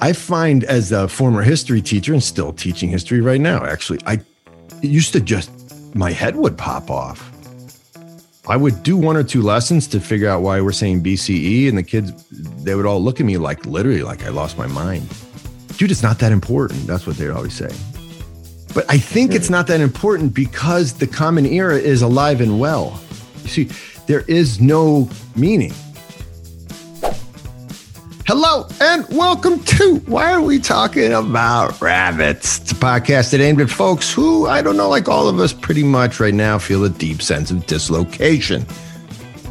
I find as a former history teacher and still teaching history right now, actually, I used to just, my head would pop off. I would do one or two lessons to figure out why we're saying BCE, and the kids, they would all look at me like literally like I lost my mind. Dude, it's not that important. That's what they'd always say. But I think it's not that important because the common era is alive and well. You see, there is no meaning. Hello and welcome to Why Are We Talking About Rabbits? It's a podcast that aimed at folks who, I don't know, like all of us pretty much right now, feel a deep sense of dislocation.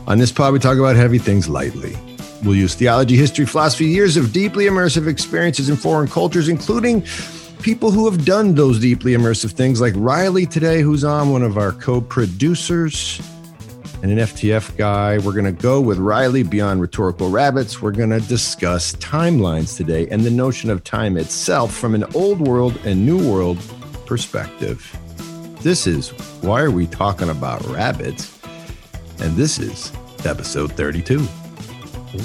On this pod, we talk about heavy things lightly. We'll use theology, history, philosophy, years of deeply immersive experiences in foreign cultures, including people who have done those deeply immersive things, like Reilly today, who's on one of our co producers and an FTF guy. We're going to go with Reilly beyond rhetorical rabbits. We're going to discuss timelines today and the notion of time itself from an old world and new world perspective. This is Why Are We Talking About Rabbits? And this is episode 32.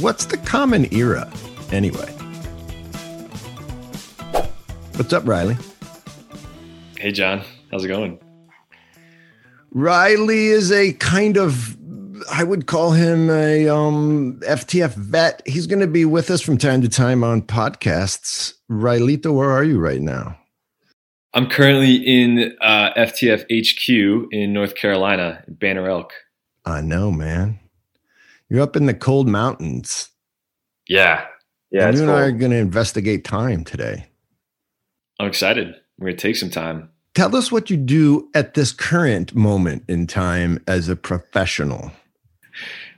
What's the common era anyway? What's up, Reilly? Hey, John. How's it going? Reilly is a kind of I would call him a um, FTF vet. He's going to be with us from time to time on podcasts. Rilito, where are you right now? I'm currently in uh, FTF HQ in North Carolina, Banner Elk. I know, man. You're up in the cold mountains. Yeah. Yeah. And you and I are going to investigate time today. I'm excited. We're going to take some time. Tell us what you do at this current moment in time as a professional.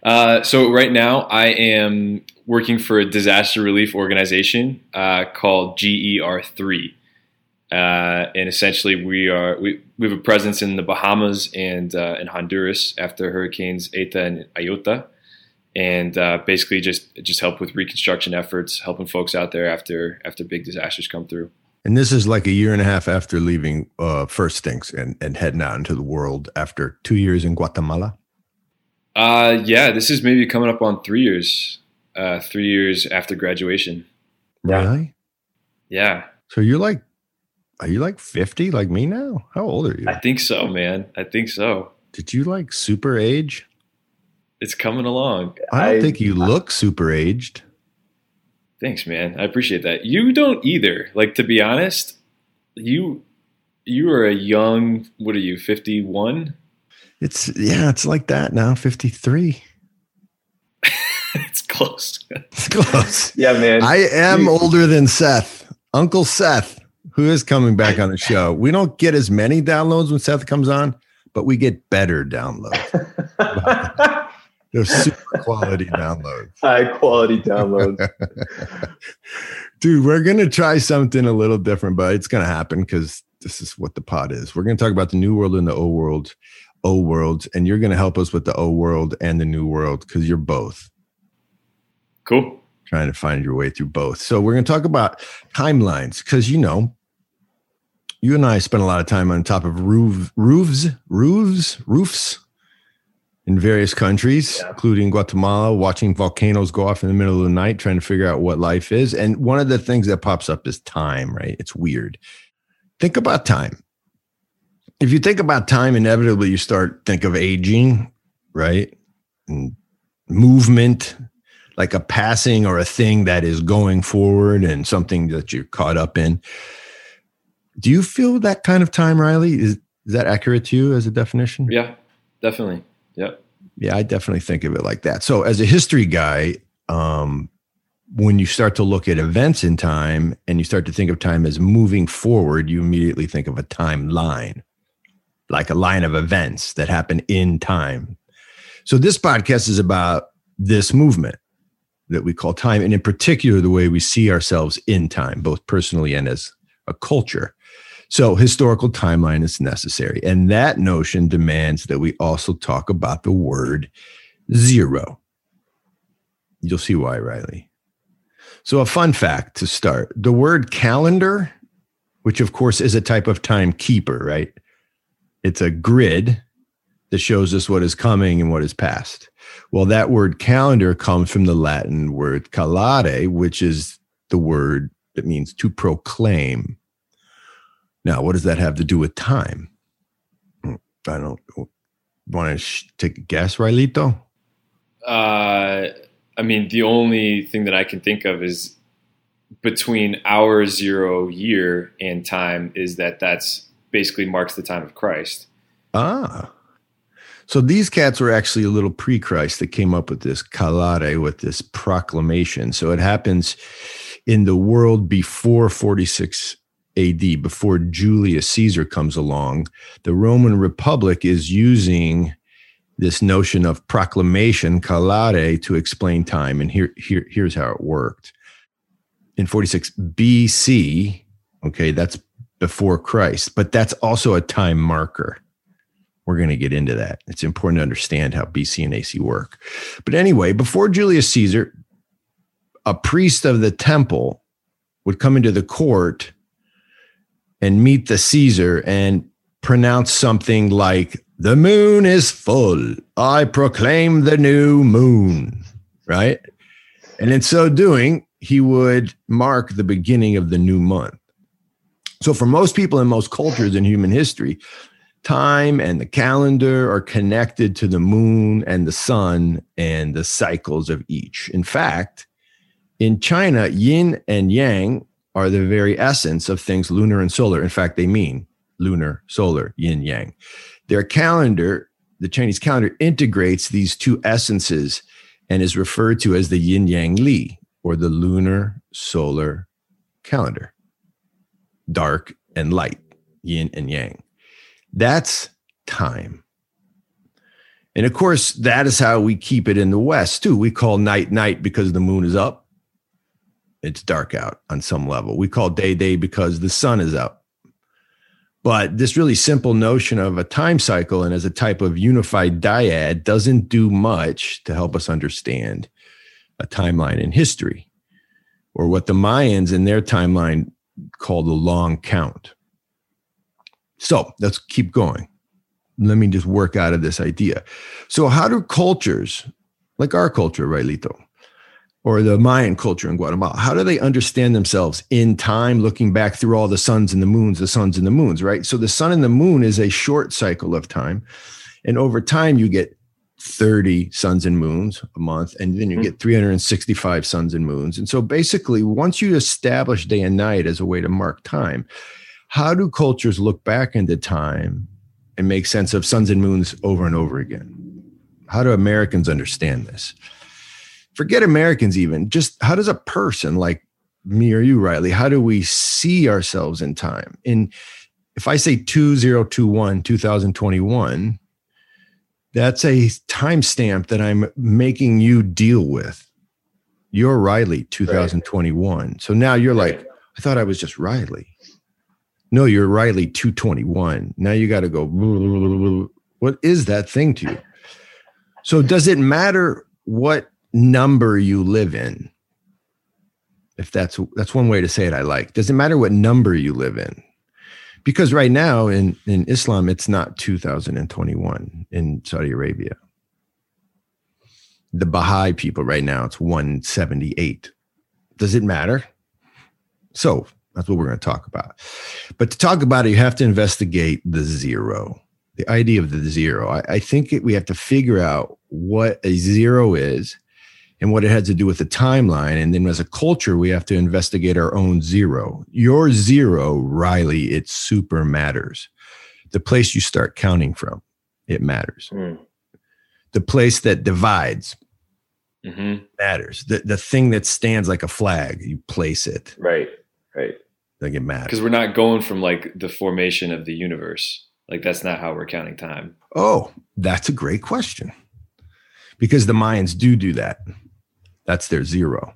Uh, so right now, I am working for a disaster relief organization uh, called GER3, uh, and essentially we are we, we have a presence in the Bahamas and uh, in Honduras after hurricanes Eta and Iota, and uh, basically just just help with reconstruction efforts, helping folks out there after after big disasters come through. And this is like a year and a half after leaving uh, First Things and, and heading out into the world after two years in Guatemala. Uh, yeah, this is maybe coming up on three years. Uh, three years after graduation. Really? Yeah. So you're like, are you like 50 like me now? How old are you? I think so, man. I think so. Did you like super age? It's coming along. I don't I, think you look super aged. Thanks, man. I appreciate that. You don't either. Like to be honest, you you are a young. What are you? Fifty one. It's yeah. It's like that now. Fifty three. it's close. It's close. yeah, man. I am older than Seth, Uncle Seth, who is coming back on the show. We don't get as many downloads when Seth comes on, but we get better downloads. They're super quality downloads. High quality downloads. Dude, we're going to try something a little different, but it's going to happen because this is what the pod is. We're going to talk about the new world and the old world, old worlds, and you're going to help us with the old world and the new world because you're both. Cool. Trying to find your way through both. So we're going to talk about timelines because, you know, you and I spent a lot of time on top of roof, roofs, roofs, roofs in various countries, yeah. including Guatemala, watching volcanoes go off in the middle of the night, trying to figure out what life is. And one of the things that pops up is time, right? It's weird. Think about time. If you think about time, inevitably you start think of aging, right? And movement, like a passing or a thing that is going forward and something that you're caught up in. Do you feel that kind of time, Reilly? Is, is that accurate to you as a definition? Yeah, definitely. Yeah, I definitely think of it like that. So, as a history guy, um, when you start to look at events in time and you start to think of time as moving forward, you immediately think of a timeline, like a line of events that happen in time. So, this podcast is about this movement that we call time, and in particular, the way we see ourselves in time, both personally and as a culture. So, historical timeline is necessary. And that notion demands that we also talk about the word zero. You'll see why, Reilly. So, a fun fact to start the word calendar, which of course is a type of timekeeper, right? It's a grid that shows us what is coming and what is past. Well, that word calendar comes from the Latin word calare, which is the word that means to proclaim. Now, what does that have to do with time? I don't want to sh- take a guess, Railito? Uh, I mean, the only thing that I can think of is between our zero year and time is that that's basically marks the time of Christ. Ah. So these cats were actually a little pre-Christ that came up with this calare, with this proclamation. So it happens in the world before 46 AD, before Julius Caesar comes along. The Roman Republic is using this notion of proclamation, calare, to explain time. And here, here, here's how it worked. In 46 BC, okay, that's before Christ, but that's also a time marker. We're going to get into that. It's important to understand how BC and AC work. But anyway, before Julius Caesar, a priest of the temple would come into the court and meet the Caesar and pronounce something like, The moon is full. I proclaim the new moon. Right. And in so doing, he would mark the beginning of the new month. So, for most people in most cultures in human history, time and the calendar are connected to the moon and the sun and the cycles of each. In fact, in China, yin and yang are the very essence of things lunar and solar. In fact, they mean lunar, solar, yin, yang. Their calendar, the Chinese calendar, integrates these two essences and is referred to as the yin yang li or the lunar solar calendar dark and light, yin and yang. That's time. And of course, that is how we keep it in the West too. We call night night because the moon is up. It's dark out on some level. We call day day because the sun is up. But this really simple notion of a time cycle and as a type of unified dyad doesn't do much to help us understand a timeline in history or what the Mayans in their timeline called the long count. So let's keep going. Let me just work out of this idea. So, how do cultures like our culture, Railito, or the Mayan culture in Guatemala, how do they understand themselves in time, looking back through all the suns and the moons, the suns and the moons, right? So, the sun and the moon is a short cycle of time. And over time, you get 30 suns and moons a month, and then you mm-hmm. get 365 suns and moons. And so basically, once you establish day and night as a way to mark time, how do cultures look back into time and make sense of suns and moons over and over again? How do Americans understand this? Forget Americans, even. Just how does a person like me or you, Reilly, how do we see ourselves in time? And if I say 2021, 2021, that's a timestamp that I'm making you deal with. You're Reilly 2021. Right. So now you're like, I thought I was just Reilly. No, you're Reilly 221. Now you got to go, what is that thing to you? So does it matter what number you live in? If that's that's one way to say it, I like. Does it matter what number you live in? because right now in in Islam it's not 2021 in Saudi Arabia. The Baha'i people right now it's 178. Does it matter? So that's what we're going to talk about. But to talk about it, you have to investigate the zero, the idea of the zero. I, I think it, we have to figure out what a zero is and what it had to do with the timeline. And then as a culture, we have to investigate our own zero. Your zero, Reilly, it super matters. The place you start counting from, it matters. Mm. The place that divides mm-hmm. matters. The, the thing that stands like a flag, you place it. Right, right. Like it matters. Because we're not going from like the formation of the universe. Like that's not how we're counting time. Oh, that's a great question. Because the Mayans do do that. That's their zero.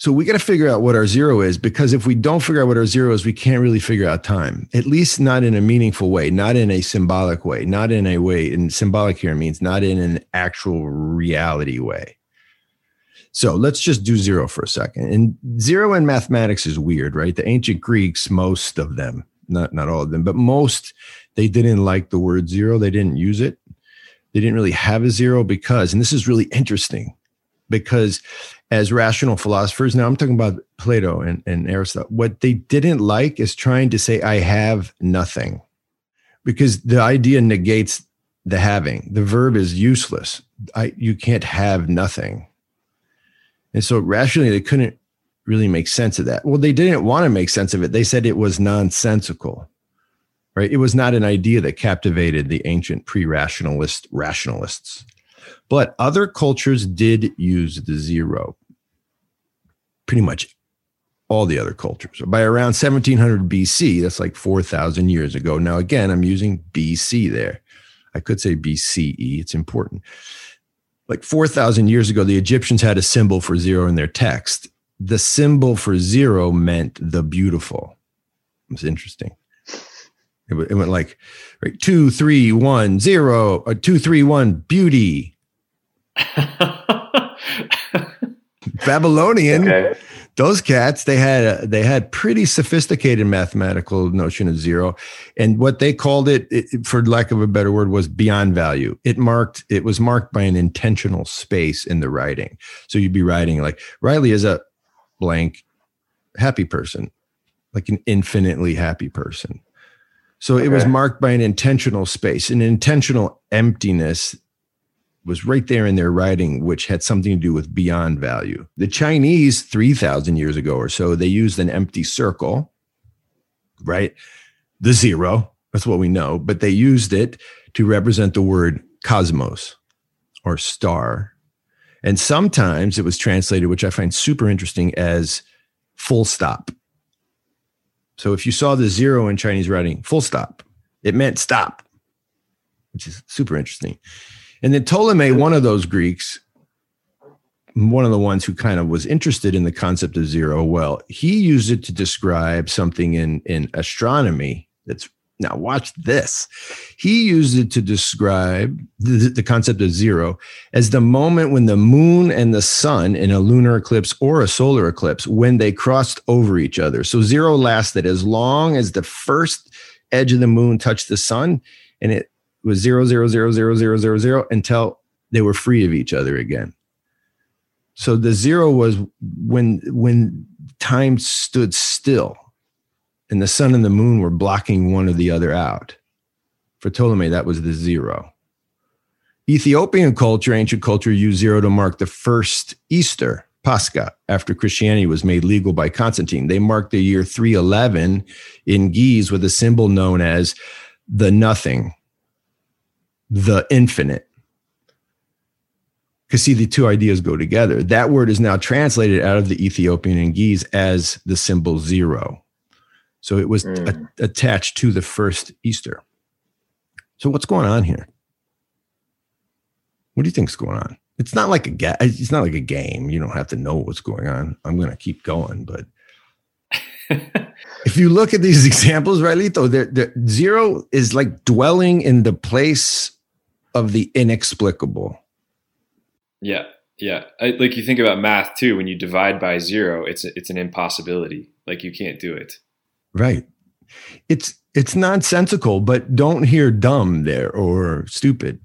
So we got to figure out what our zero is because if we don't figure out what our zero is, we can't really figure out time, at least not in a meaningful way, not in a symbolic way, not in a way, and symbolic here means not in an actual reality way. So let's just do zero for a second. And zero in mathematics is weird, right? The ancient Greeks, most of them, not, not all of them, but most, they didn't like the word zero. They didn't use it. They didn't really have a zero because, and this is really interesting because as rational philosophers, now I'm talking about Plato and, and Aristotle, what they didn't like is trying to say, I have nothing, because the idea negates the having. The verb is useless. I, you can't have nothing. And so rationally, they couldn't really make sense of that. Well, they didn't want to make sense of it. They said it was nonsensical, right? It was not an idea that captivated the ancient pre rationalist rationalists. But other cultures did use the zero. Pretty much all the other cultures. By around 1700 BC, that's like 4,000 years ago. Now, again, I'm using BC there. I could say BCE, it's important. Like 4,000 years ago, the Egyptians had a symbol for zero in their text. The symbol for zero meant the beautiful. It's interesting. It, it went like right, two, three, one, zero, or two, three, one, beauty. Babylonian. Okay. Those cats, they had they had pretty sophisticated mathematical notion of zero, and what they called it, it, for lack of a better word, was beyond value. It marked it was marked by an intentional space in the writing. So you'd be writing like Reilly is a blank happy person, like an infinitely happy person. So okay. it was marked by an intentional space, an intentional emptiness was right there in their writing, which had something to do with beyond value. The Chinese, 3,000 years ago or so, they used an empty circle, right? The zero, that's what we know, but they used it to represent the word cosmos or star. And sometimes it was translated, which I find super interesting, as full stop. So if you saw the zero in Chinese writing, full stop, it meant stop, which is super interesting. And then Ptolemy, one of those Greeks, one of the ones who kind of was interested in the concept of zero, well, he used it to describe something in, in astronomy that's now watch this. He used it to describe the, the, concept of zero as the moment when the moon and the sun in a lunar eclipse or a solar eclipse, when they crossed over each other. So zero lasted as long as the first edge of the moon touched the sun and it was zero zero zero zero zero zero zero until they were free of each other again. So the zero was when when time stood still and the sun and the moon were blocking one or the other out. For Ptolemy, that was the zero. Ethiopian culture, ancient culture, used zero to mark the first Easter, Pascha, after Christianity was made legal by Constantine. They marked the year 311 in Ge'ez with a symbol known as the nothing, the infinite. Because see, the two ideas go together. That word is now translated out of the Ethiopian and Ge'ez as the symbol zero. So it was mm. a- attached to the first Easter. So what's going on here? What do you think's going on? It's not like a ga- it's not like a game. You don't have to know what's going on. I'm going to keep going, but if you look at these examples, right, Lito, the zero is like dwelling in the place of the inexplicable. Yeah, yeah. I, like you think about math too. When you divide by zero, it's it's an impossibility. Like you can't do it. Right. It's it's nonsensical, but don't hear dumb there or stupid,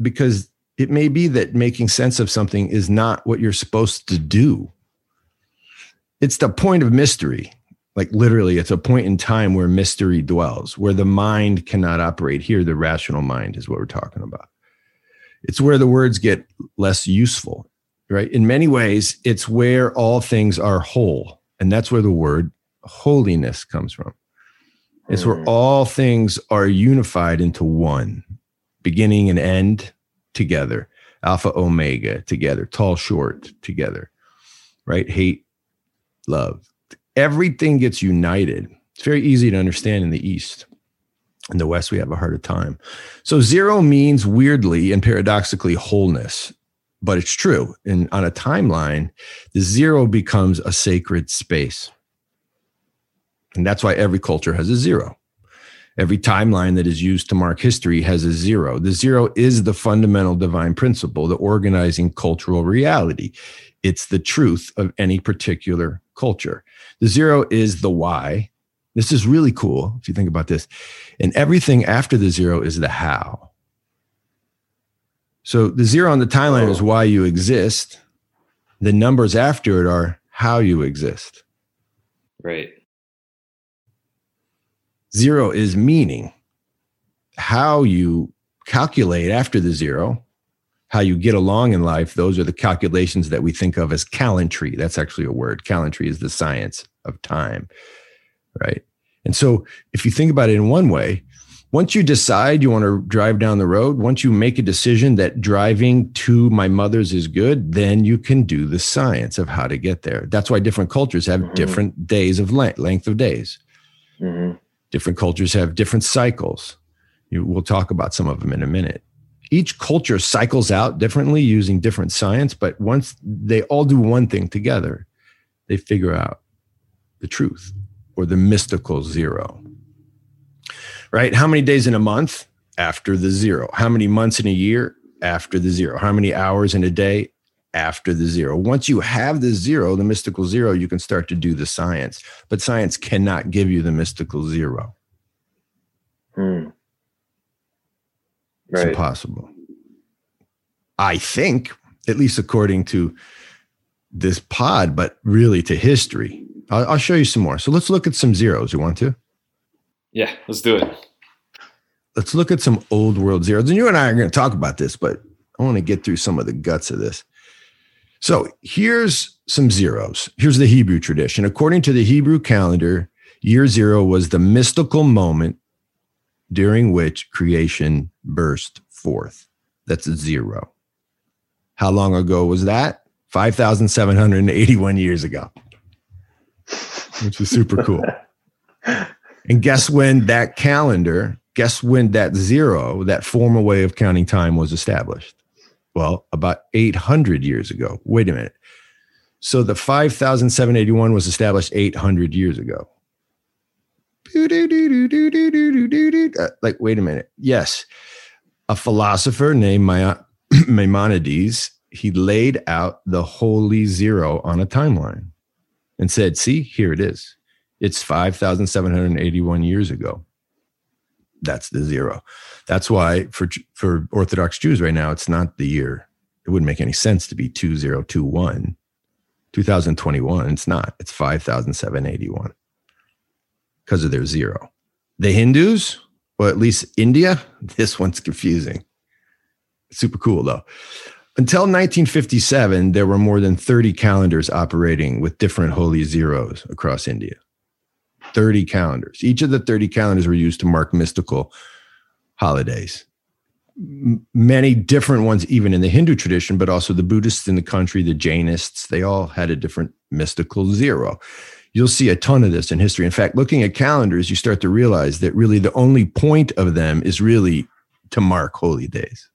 because it may be that making sense of something is not what you're supposed to do. It's the point of mystery like literally it's a point in time where mystery dwells where the mind cannot operate. Here the rational mind is what we're talking about. It's where the words get less useful right? In many ways it's where all things are whole and that's where the word holiness comes from. It's where mm. all things are unified into one beginning and end together alpha omega together tall short together right? Hate love everything gets united. It's very easy to understand in the East. In the West, we have a harder time. So, zero means weirdly and paradoxically wholeness, but it's true. And on a timeline, the zero becomes a sacred space. And that's why every culture has a zero. Every timeline that is used to mark history has a zero. The zero is the fundamental divine principle, the organizing cultural reality. It's the truth of any particular culture. The zero is the why. This is really cool if you think about this. And everything after the zero is the how. So the zero on the timeline oh. is why you exist. The numbers after it are how you exist. Right. Zero is meaning. How you calculate after the zero, how you get along in life, those are the calculations that we think of as calendry. That's actually a word. Calendry is the science of time. Right. And so if you think about it in one way, once you decide you want to drive down the road, once you make a decision that driving to my mother's is good, then you can do the science of how to get there. That's why different cultures have mm-hmm. different days of length, length of days. Mm-hmm. Different cultures have different cycles. You, we'll talk about some of them in a minute. Each culture cycles out differently using different science, but once they all do one thing together, they figure out the truth or the mystical zero right? How many days in a month? After the zero. How many months in a year? After the zero. How many hours in a day? After the zero. Once you have the zero, the mystical zero, you can start to do the science. But science cannot give you the mystical zero. Hmm. Right. It's impossible. I think, at least according to this pod, but really to history. I'll, I'll show you some more. So let's look at some zeros. You want to? Yeah, let's do it. Let's look at some old world zeros. And you and I are going to talk about this, but I want to get through some of the guts of this. So here's some zeros. Here's the Hebrew tradition. According to the Hebrew calendar, year zero was the mystical moment during which creation burst forth. That's a zero. How long ago was that? 5,781 years ago, which is super cool. And guess when that calendar, guess when that zero, that formal way of counting time was established? Well, about 800 years ago. Wait a minute. So the 5,781 was established 800 years ago. Uh, like, wait a minute. Yes. A philosopher named Maimonides, he laid out the holy zero on a timeline and said, see, here it is. It's 5,781 years ago. That's the zero. That's why for for Orthodox Jews right now, it's not the year. It wouldn't make any sense to be 2021. 2021, it's not. It's 5,781 because of their zero. The Hindus, or at least India, this one's confusing. Super cool though. Until 1957, there were more than 30 calendars operating with different holy zeros across India. 30 calendars. Each of the 30 calendars were used to mark mystical holidays. M- many different ones, even in the Hindu tradition, but also the Buddhists in the country, the Jainists, they all had a different mystical zero. You'll see a ton of this in history. In fact, looking at calendars, you start to realize that really the only point of them is really to mark holy days,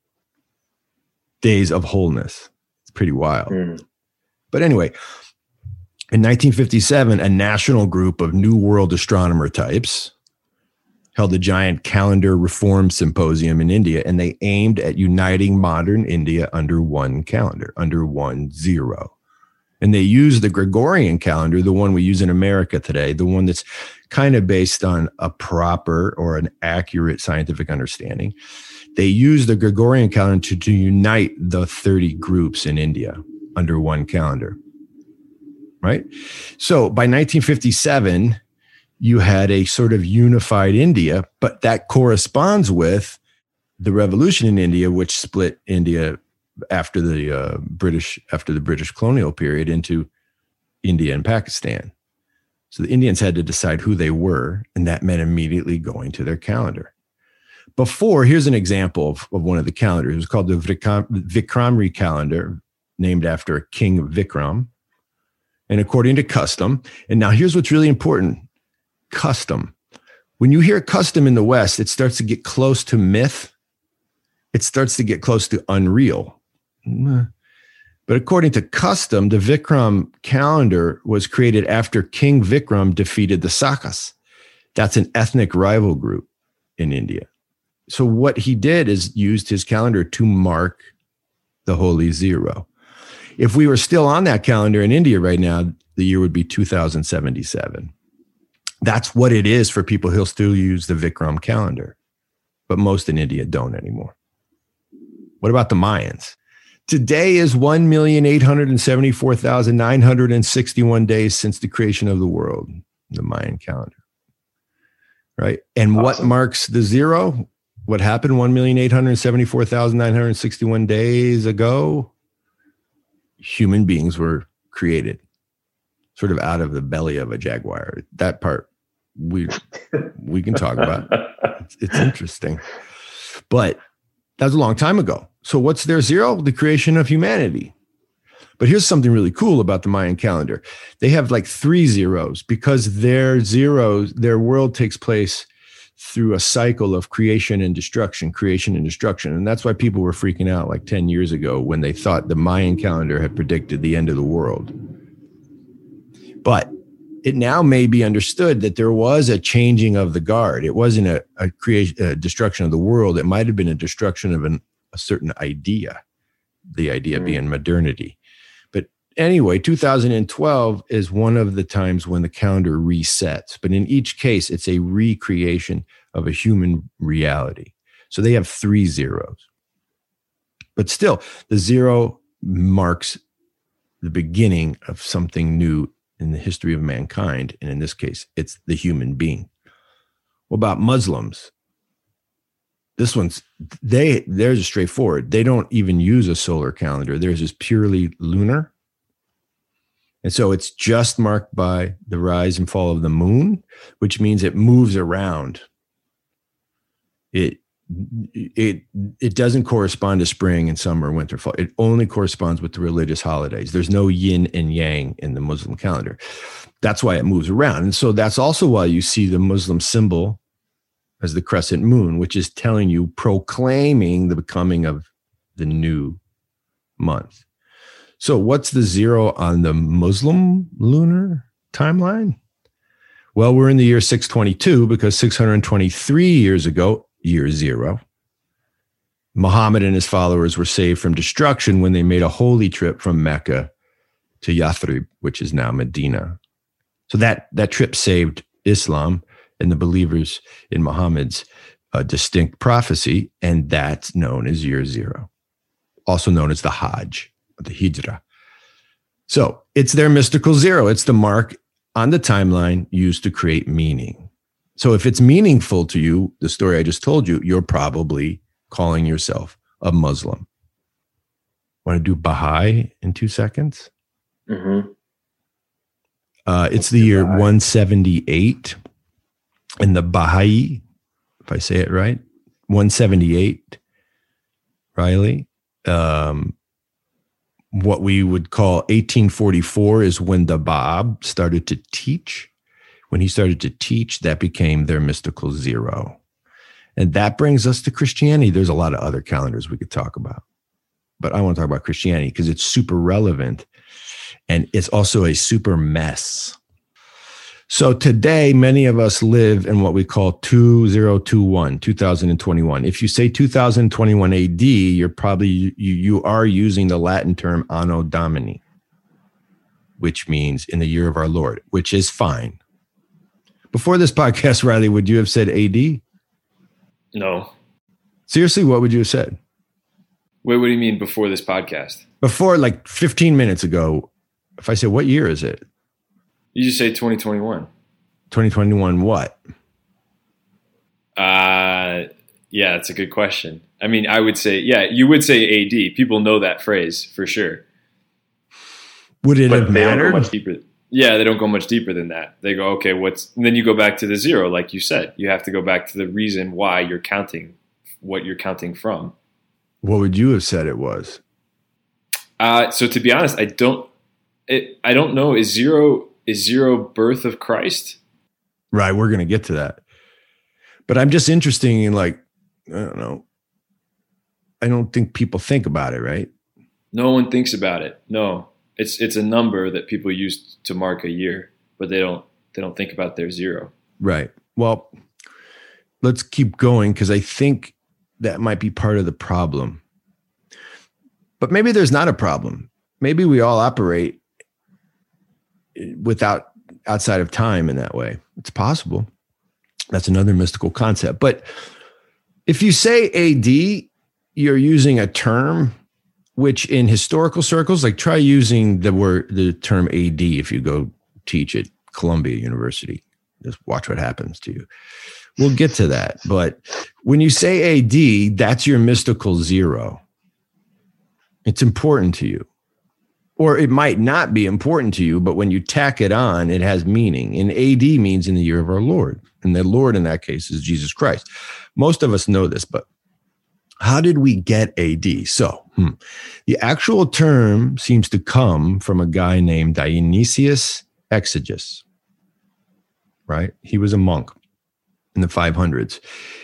days of wholeness. It's pretty wild. Mm. But anyway, in 1957, a national group of New World astronomer types held a giant calendar reform symposium in India, and they aimed at uniting modern India under one calendar, under one zero. And they use the Gregorian calendar, the one we use in America today, the one that's kind of based on a proper or an accurate scientific understanding. They use the Gregorian calendar to, to unite the 30 groups in India under one calendar right? So by 1957, you had a sort of unified India, but that corresponds with the revolution in India, which split India after the uh, British after the British colonial period into India and Pakistan. So the Indians had to decide who they were, and that meant immediately going to their calendar. Before, here's an example of, of one of the calendars. It was called the Vikram, Vikramri calendar, named after a King Vikram and according to custom. And now here's what's really important custom. When you hear custom in the West, it starts to get close to myth, it starts to get close to unreal. But according to custom, the Vikram calendar was created after King Vikram defeated the Sakas. That's an ethnic rival group in India. So what he did is used his calendar to mark the holy zero. If we were still on that calendar in India right now, the year would be 2077. That's what it is for people who'll still use the Vikram calendar, but most in India don't anymore. What about the Mayans? Today is 1,874,961 days since the creation of the world, the Mayan calendar. Right. And awesome. what marks the zero? What happened 1,874,961 days ago? Human beings were created sort of out of the belly of a jaguar. That part we we can talk about. It's, it's interesting. But that was a long time ago. So what's their zero? The creation of humanity. But here's something really cool about the Mayan calendar. They have like three zeros because their zeros, their world takes place through a cycle of creation and destruction, creation and destruction. And that's why people were freaking out like 10 years ago when they thought the Mayan calendar had predicted the end of the world. But it now may be understood that there was a changing of the guard. It wasn't a, a creation, a destruction of the world. It might have been a destruction of an, a certain idea, the idea mm. being modernity. But anyway, 2012 is one of the times when the calendar resets. But in each case, it's a recreation of a human reality. So they have three zeros. But still, the zero marks the beginning of something new in the history of mankind. And in this case, it's the human being. What about Muslims? This one's they theirs is straightforward. They don't even use a solar calendar. Theirs is purely lunar. And so it's just marked by the rise and fall of the moon, which means it moves around. It it it doesn't correspond to spring and summer winter fall it only corresponds with the religious holidays there's no yin and yang in the muslim calendar that's why it moves around and so that's also why you see the muslim symbol as the crescent moon which is telling you proclaiming the coming of the new month so what's the zero on the muslim lunar timeline well we're in the year 622 because 623 years ago year zero. Muhammad and his followers were saved from destruction when they made a holy trip from Mecca to Yathrib, which is now Medina. So that, that trip saved Islam and the believers in Muhammad's uh, distinct prophecy, and that's known as year zero, also known as the Hajj, the Hijrah. So it's their mystical zero. It's the mark on the timeline used to create meaning. So if it's meaningful to you, the story I just told you, you're probably calling yourself a Muslim. Want to do Baha'i in two seconds? Mm-hmm. Uh, it's the year 178. And the Baha'i, if I say it right, 178, Reilly. Um, what we would call 1844 is when the Bab started to teach when he started to teach, that became their mystical zero. And that brings us to Christianity. There's a lot of other calendars we could talk about, but I want to talk about Christianity because it's super relevant and it's also a super mess. So today, many of us live in what we call 2021, 2021. If you say 2021 AD, you're probably, you, you are using the Latin term Anno Domini, which means in the year of our Lord, which is fine. Before this podcast, Reilly, would you have said AD? No. Seriously, what would you have said? Wait, what do you mean before this podcast? Before, like 15 minutes ago, if I say, what year is it? You just say 2021. 2021 what? Uh, yeah, that's a good question. I mean, I would say, yeah, you would say AD. People know that phrase for sure. Would it but have mattered? Much deeper. Yeah, they don't go much deeper than that. They go, okay, what's then you go back to the zero, like you said. You have to go back to the reason why you're counting what you're counting from. What would you have said it was? Uh, so to be honest, I don't it, I don't know. Is zero is zero birth of Christ? Right, we're gonna get to that. But I'm just interested in like, I don't know. I don't think people think about it, right? No one thinks about it. No it's it's a number that people use to mark a year, but they don't they don't think about their zero. Right. Well, let's keep going because I think that might be part of the problem. But maybe there's not a problem. Maybe we all operate without outside of time in that way. It's possible. That's another mystical concept. But if you say AD, you're using a term which in historical circles, like try using the word the term AD if you go teach at Columbia University. Just watch what happens to you. We'll get to that. But when you say AD, that's your mystical zero. It's important to you. Or it might not be important to you, but when you tack it on, it has meaning. And AD means in the year of our Lord. And the Lord in that case is Jesus Christ. Most of us know this, but how did we get AD? So, hmm, the actual term seems to come from a guy named Dionysius Exiguus, right? He was a monk in the 500s.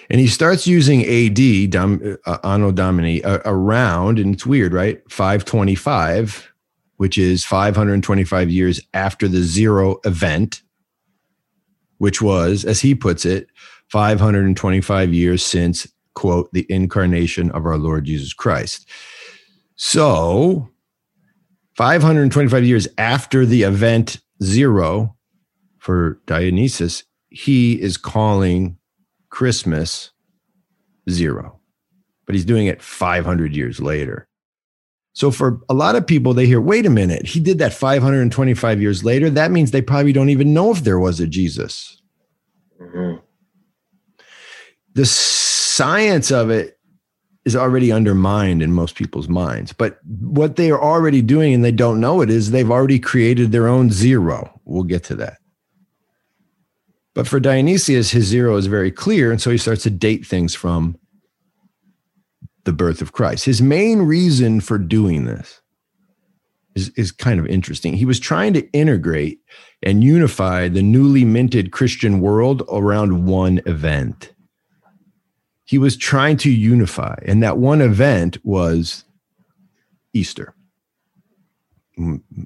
And he starts using AD, Dom, uh, Anno Domini, uh, around, and it's weird, right? 525, which is 525 years after the zero event, which was, as he puts it, 525 years since quote, the incarnation of our Lord Jesus Christ. So, 525 years after the event zero for Dionysius, he is calling Christmas zero, but he's doing it 500 years later. So, for a lot of people, they hear, wait a minute, he did that 525 years later. That means they probably don't even know if there was a Jesus. Mm-hmm. The science of it is already undermined in most people's minds. But what they are already doing and they don't know it is they've already created their own zero. We'll get to that. But for Dionysius, his zero is very clear. And so he starts to date things from the birth of Christ. His main reason for doing this is, is kind of interesting. He was trying to integrate and unify the newly minted Christian world around one event he was trying to unify. And that one event was Easter,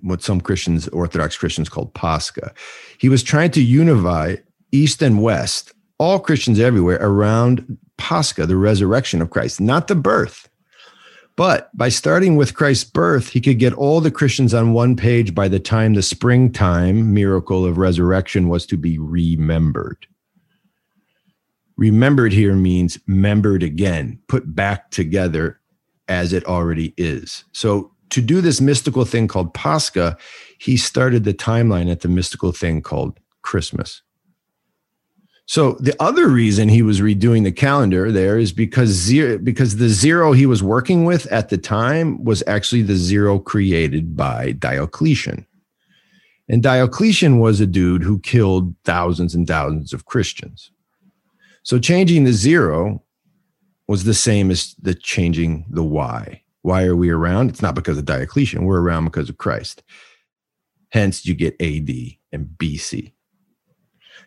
what some Christians, Orthodox Christians, called Pascha. He was trying to unify East and West, all Christians everywhere, around Pascha, the resurrection of Christ, not the birth. But by starting with Christ's birth, he could get all the Christians on one page by the time the springtime miracle of resurrection was to be remembered. Remembered here means membered again, put back together as it already is. So to do this mystical thing called Pascha, he started the timeline at the mystical thing called Christmas. So the other reason he was redoing the calendar there is because zero, because the zero he was working with at the time was actually the zero created by Diocletian. And Diocletian was a dude who killed thousands and thousands of Christians. So changing the zero was the same as the changing the why. Why are we around? It's not because of Diocletian. We're around because of Christ. Hence, you get AD and BC.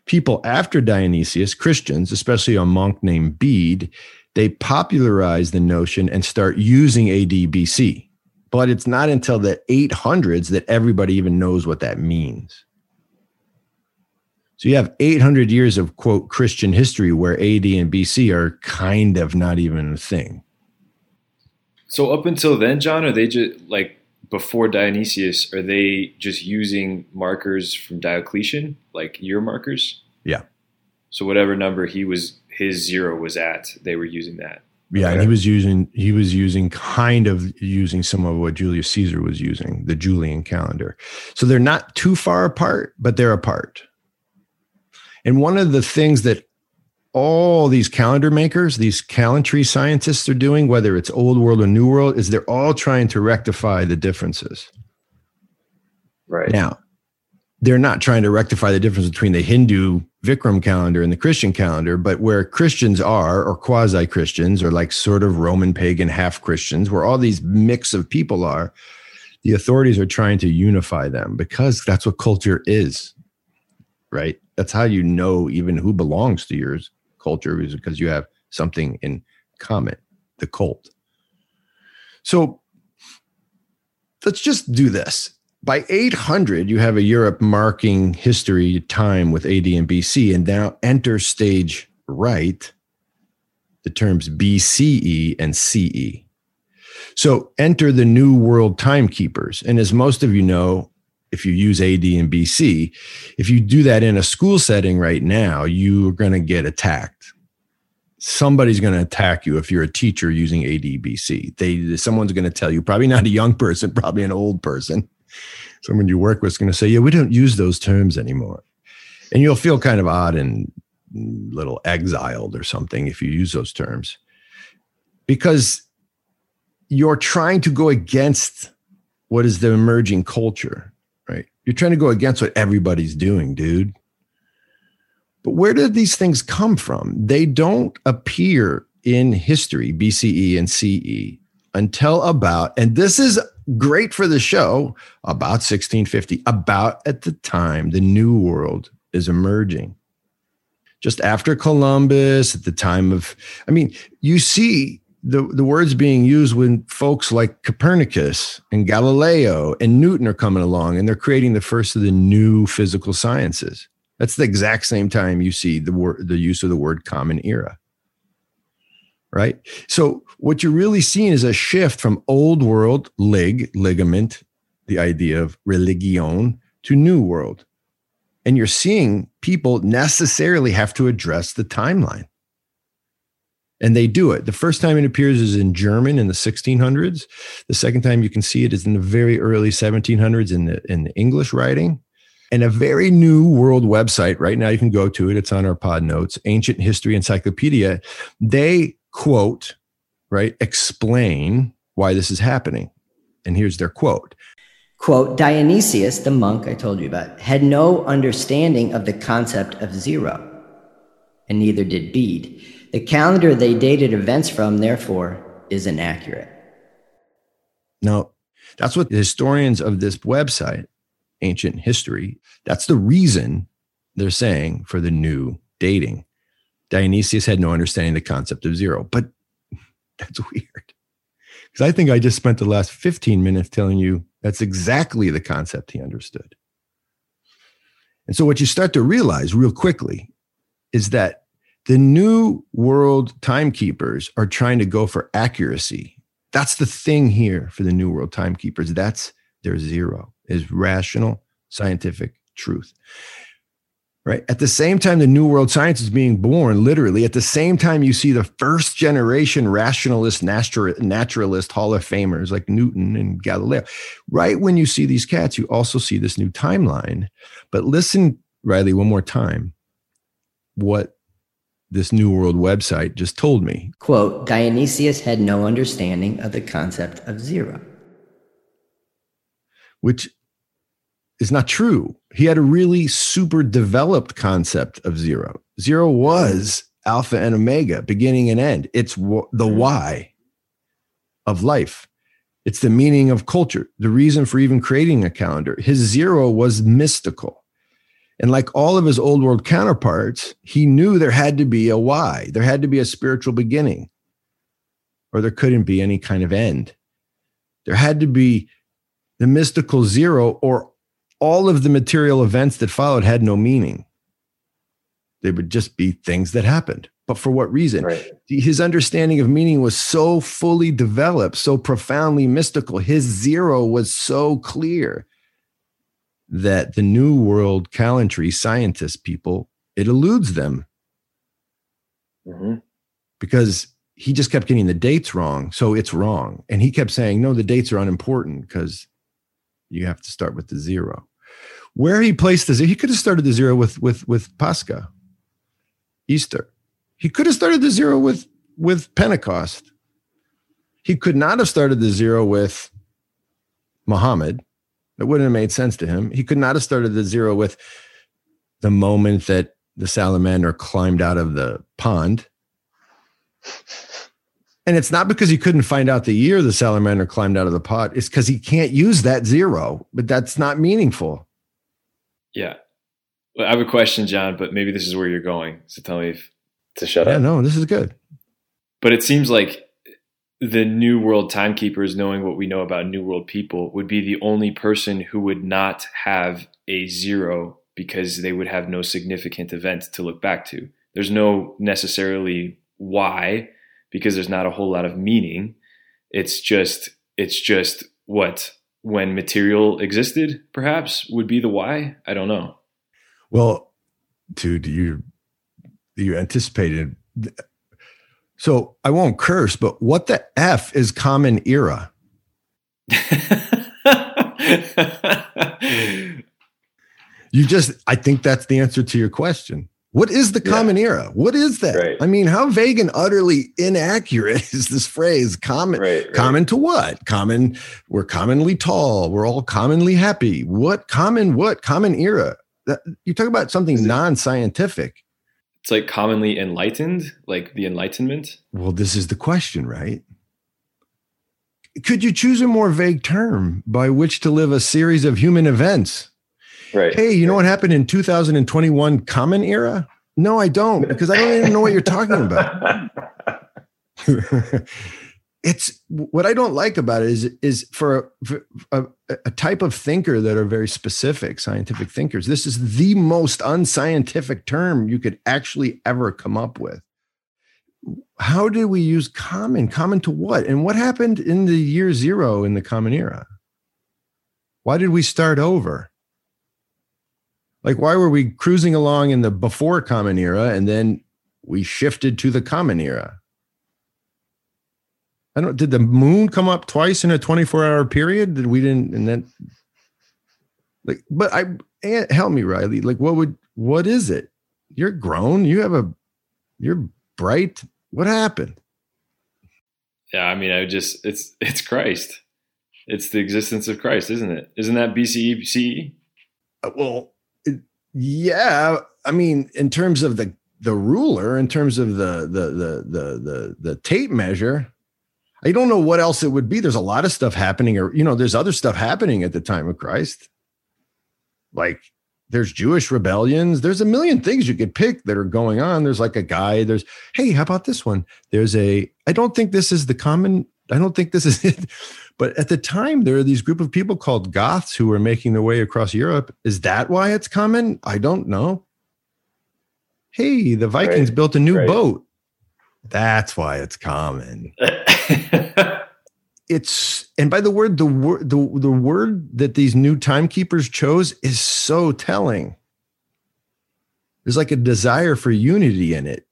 People after Dionysius, Christians, especially a monk named Bede, they popularize the notion and start using AD BC. But it's not until the 800s that everybody even knows what that means. So you have 800 years of quote Christian history where AD and BC are kind of not even a thing. So up until then, John, are they just like before Dionysius? Are they just using markers from Diocletian, like year markers? Yeah. So whatever number he was, his zero was at, they were using that. Yeah, okay. and he was using he was using kind of using some of what Julius Caesar was using, the Julian calendar. So they're not too far apart, but they're apart. And one of the things that all these calendar makers, these calendry scientists are doing, whether it's old world or new world, is they're all trying to rectify the differences. Right. Now, they're not trying to rectify the difference between the Hindu Vikram calendar and the Christian calendar, but where Christians are, or quasi Christians, or like sort of Roman pagan half Christians, where all these mix of people are, the authorities are trying to unify them because that's what culture is, right? that's how you know even who belongs to your culture is because you have something in common, the cult. So let's just do this. By 800, you have a Europe marking history time with AD and BC, and now enter stage right, the terms BCE and CE. So enter the new world timekeepers. And as most of you know, if you use AD and BC, if you do that in a school setting right now, you're going to get attacked. somebody's going to attack you if you're a teacher using ADBC. They someone's going to tell you, probably not a young person, probably an old person. Someone you work with is going to say, "Yeah, we don't use those terms anymore," and you'll feel kind of odd and little exiled or something if you use those terms because you're trying to go against what is the emerging culture? You're trying to go against what everybody's doing, dude. But where did these things come from? They don't appear in history, BCE and CE, until about, and this is great for the show, about 1650, about at the time the New World is emerging. Just after Columbus, at the time of, I mean, you see the, the words being used when folks like Copernicus and Galileo and Newton are coming along and they're creating the first of the new physical sciences. That's the exact same time you see the word the use of the word common era. Right? So what you're really seeing is a shift from old world lig, ligament, the idea of religion, to new world. And you're seeing people necessarily have to address the timeline. And they do it. The first time it appears is in German in the 1600s. The second time you can see it is in the very early 1700s in the in the English writing and a very new world website. Right now, you can go to it. It's on our pod notes, Ancient History Encyclopedia. They quote, right, explain why this is happening. And here's their quote. Quote, Dionysius, the monk I told you about, had no understanding of the concept of zero, and neither did Bede. The calendar they dated events from, therefore, is inaccurate. Now, that's what the historians of this website ancient history. That's the reason they're saying for the new dating. Dionysius had no understanding of the concept of zero, but that's weird. Because I think I just spent the last 15 minutes telling you that's exactly the concept he understood. And so, what you start to realize real quickly is that the new world timekeepers are trying to go for accuracy. That's the thing here for the new world timekeepers. That's their zero is rational scientific truth. Right. At the same time, the New World Science is being born, literally, at the same time, you see the first generation rationalist, naturalist Hall of Famers like Newton and Galileo. Right when you see these cats, you also see this new timeline. But listen, Reilly, one more time, what this New World website just told me. Quote Dionysius had no understanding of the concept of zero which is not true. He had a really super developed concept of zero. Zero was alpha and omega, beginning and end. It's w- the why of life. It's the meaning of culture, the reason for even creating a calendar. His zero was mystical. And like all of his old world counterparts, he knew there had to be a why, there had to be a spiritual beginning, or there couldn't be any kind of end. There had to be the mystical zero or all of the material events that followed had no meaning. They would just be things that happened. But for what reason? Right. His understanding of meaning was so fully developed, so profoundly mystical. His zero was so clear that the New World Calendry scientists, people, it eludes them. Mm-hmm. Because he just kept getting the dates wrong. So it's wrong. And he kept saying, no, the dates are unimportant because you have to start with the zero. Where he placed the zero, he could have started the zero with with with Pascha, Easter. He could have started the zero with with Pentecost. He could not have started the zero with Muhammad. That wouldn't have made sense to him. He could not have started the zero with the moment that the salamander climbed out of the pond. And it's not because he couldn't find out the year the salamander climbed out of the pot. It's because he can't use that zero, but that's not meaningful. Yeah. Well, I have a question, John, but maybe this is where you're going. So tell me if, to shut yeah, up. no, this is good. But it seems like the New World timekeepers, knowing what we know about New World people, would be the only person who would not have a zero because they would have no significant event to look back to. There's no necessarily why because there's not a whole lot of meaning. It's just it's just what when material existed perhaps would be the why. I don't know. Well, dude, you you anticipated So I won't curse, but what the F is common era? you just, I think that's the answer to your question. What is the common yeah. era? What is that? Right. I mean, how vague and utterly inaccurate is this phrase? Common, right, right. common to what? Common, we're commonly tall. We're all commonly happy. What common, what common era? You talk about something non-scientific. It's like commonly enlightened, like the Enlightenment. Well, this is the question, right? Could you choose a more vague term by which to live a series of human events? Right. Hey, you know what happened in 2021 common era? No, I don't, because I don't even know what you're talking about. it's what I don't like about it is is for, a, a, type of thinker that are very specific scientific thinkers. This is the most unscientific term you could actually ever come up with. How do we use common? Common to what? And what happened in the year zero in the common era? Why did we start over? Like, why were we cruising along in the before common era and then we shifted to the common era? I don't. Did the moon come up twice in a 24 hour period? Did we didn't? And then, like, but I help me, Reilly. Like, what would what is it? You're grown. You have a. You're bright. What happened? Yeah, I mean, I just it's it's Christ. It's the existence of Christ, isn't it? Isn't that BCE CE? Uh, well, yeah, I mean, in terms of the the ruler, in terms of the the the the the, the tape measure, I don't know what else it would be. There's a lot of stuff happening, or you know, there's other stuff happening at the time of Christ. Like there's Jewish rebellions. There's a million things you could pick that are going on. There's like a guy. There's hey, how about this one? There's a. I don't think this is the common. I don't think this is it. But at the time, there are these group of people called Goths who were making their way across Europe. Is that why it's common? I don't know. Hey, the Vikings right. built a new right. boat. That's why it's common. it's and by the word the word the, the word that these new timekeepers chose is so telling. There's like a desire for unity in it.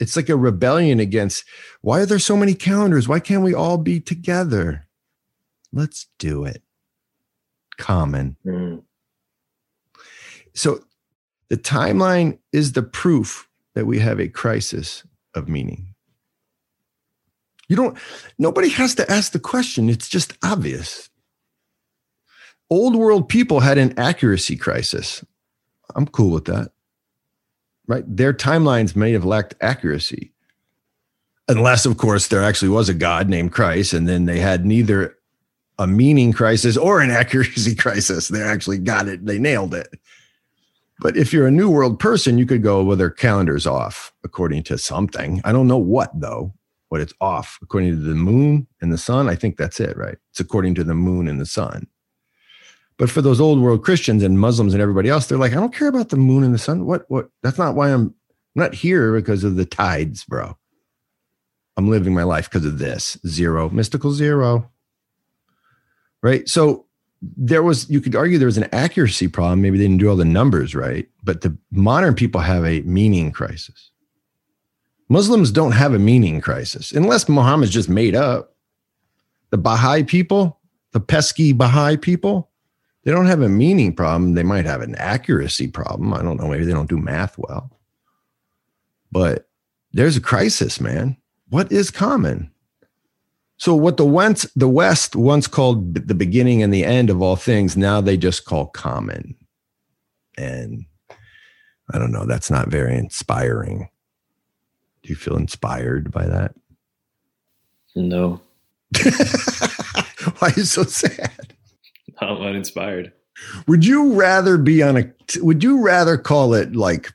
It's like a rebellion against why are there so many calendars? Why can't we all be together? Let's do it. Common. Mm. So the timeline is the proof that we have a crisis of meaning. You don't, nobody has to ask the question. It's just obvious. Old world people had an accuracy crisis. I'm cool with that. Right? Their timelines may have lacked accuracy. Unless, of course, there actually was a God named Christ, and then they had neither a meaning crisis or an accuracy crisis. They actually got it, they nailed it. But if you're a new world person, you could go, well, their calendar's off according to something. I don't know what though, but it's off according to the moon and the sun. I think that's it, right? It's according to the moon and the sun. But for those old world Christians and Muslims and everybody else, they're like, I don't care about the moon and the sun. What, what? That's not why I'm, I'm not here because of the tides, bro. I'm living my life because of this zero, mystical zero right? So there was, you could argue there was an accuracy problem. Maybe they didn't do all the numbers right, but the modern people have a meaning crisis. Muslims don't have a meaning crisis unless Muhammad's just made up. The Baha'i people, the pesky Baha'i people, they don't have a meaning problem. They might have an accuracy problem. I don't know. Maybe they don't do math well. But there's a crisis, man. What is common? So what the West, the West once called the beginning and the end of all things, now they just call common. And I don't know, that's not very inspiring. Do you feel inspired by that? No. Why are you so sad? I'm uninspired. Would you rather be on a would you rather call it like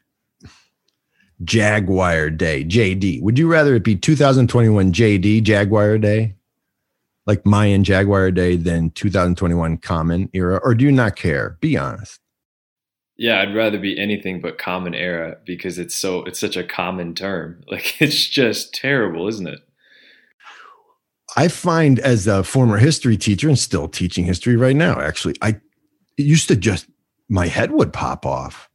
Jaguar Day, JD. Would you rather it be 2021 JD, Jaguar Day, like Mayan Jaguar Day, than 2021 Common Era? Or do you not care? Be honest. Yeah, I'd rather be anything but Common Era because it's so it's such a common term. Like it's just terrible, isn't it? I find as a former history teacher and still teaching history right now, actually, I used to just my head would pop off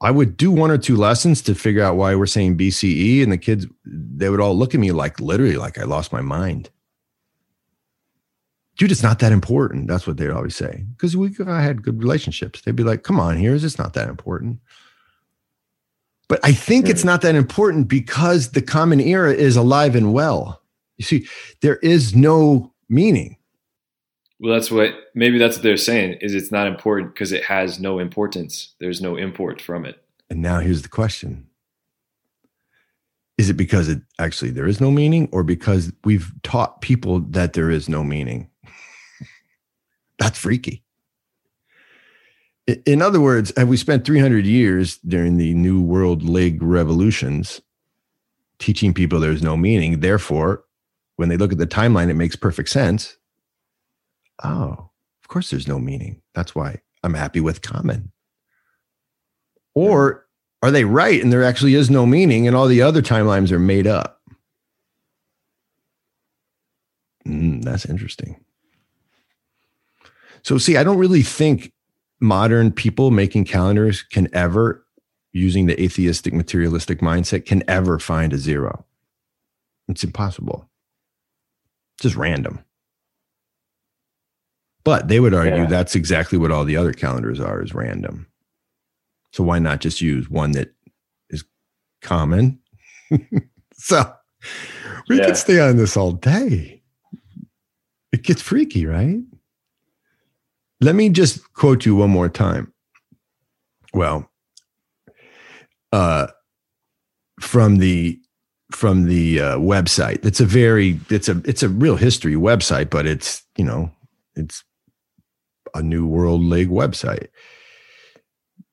I would do one or two lessons to figure out why we're saying BCE, and the kids they would all look at me like literally like I lost my mind. Dude, it's not that important. That's what they'd always say because we I had good relationships. They'd be like, "Come on, here's it's not that important." But I think it's not that important because the common era is alive and well. You see, there is no meaning. Well, that's what maybe that's what they're saying is it's not important because it has no importance. There's no import from it. And now here's the question. Is it because it actually there is no meaning or because we've taught people that there is no meaning? That's freaky. In other words, have we spent 300 years during the New World League revolutions teaching people there's no meaning? Therefore, when they look at the timeline, it makes perfect sense oh, of course there's no meaning. That's why I'm happy with common. Or are they right and there actually is no meaning and all the other timelines are made up? Mm, that's interesting. So, see, I don't really think modern people making calendars can ever, using the atheistic materialistic mindset, can ever find a zero. It's impossible. Just random. But they would argue yeah. that's exactly what all the other calendars are is random. So why not just use one that is common? so we yeah. could stay on this all day. It gets freaky, right? Let me just quote you one more time. Well, uh, from the from the uh, website. It's a very it's a it's a real history website, but it's you know it's a New World League website.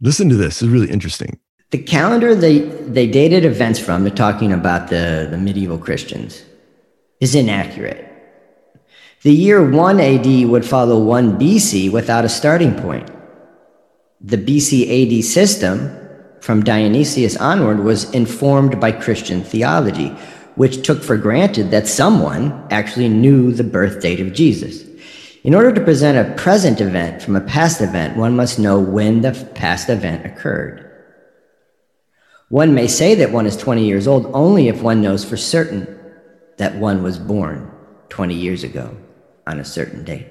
Listen to this. it's really interesting. The calendar they, they dated events from, they're talking about the, the medieval Christians, is inaccurate. The year 1 AD would follow 1 BC without a starting point. The BC AD system, from Dionysius onward, was informed by Christian theology, which took for granted that someone actually knew the birth date of Jesus. In order to present a present event from a past event, one must know when the past event occurred. One may say that one is 20 years old only if one knows for certain that one was born 20 years ago on a certain date.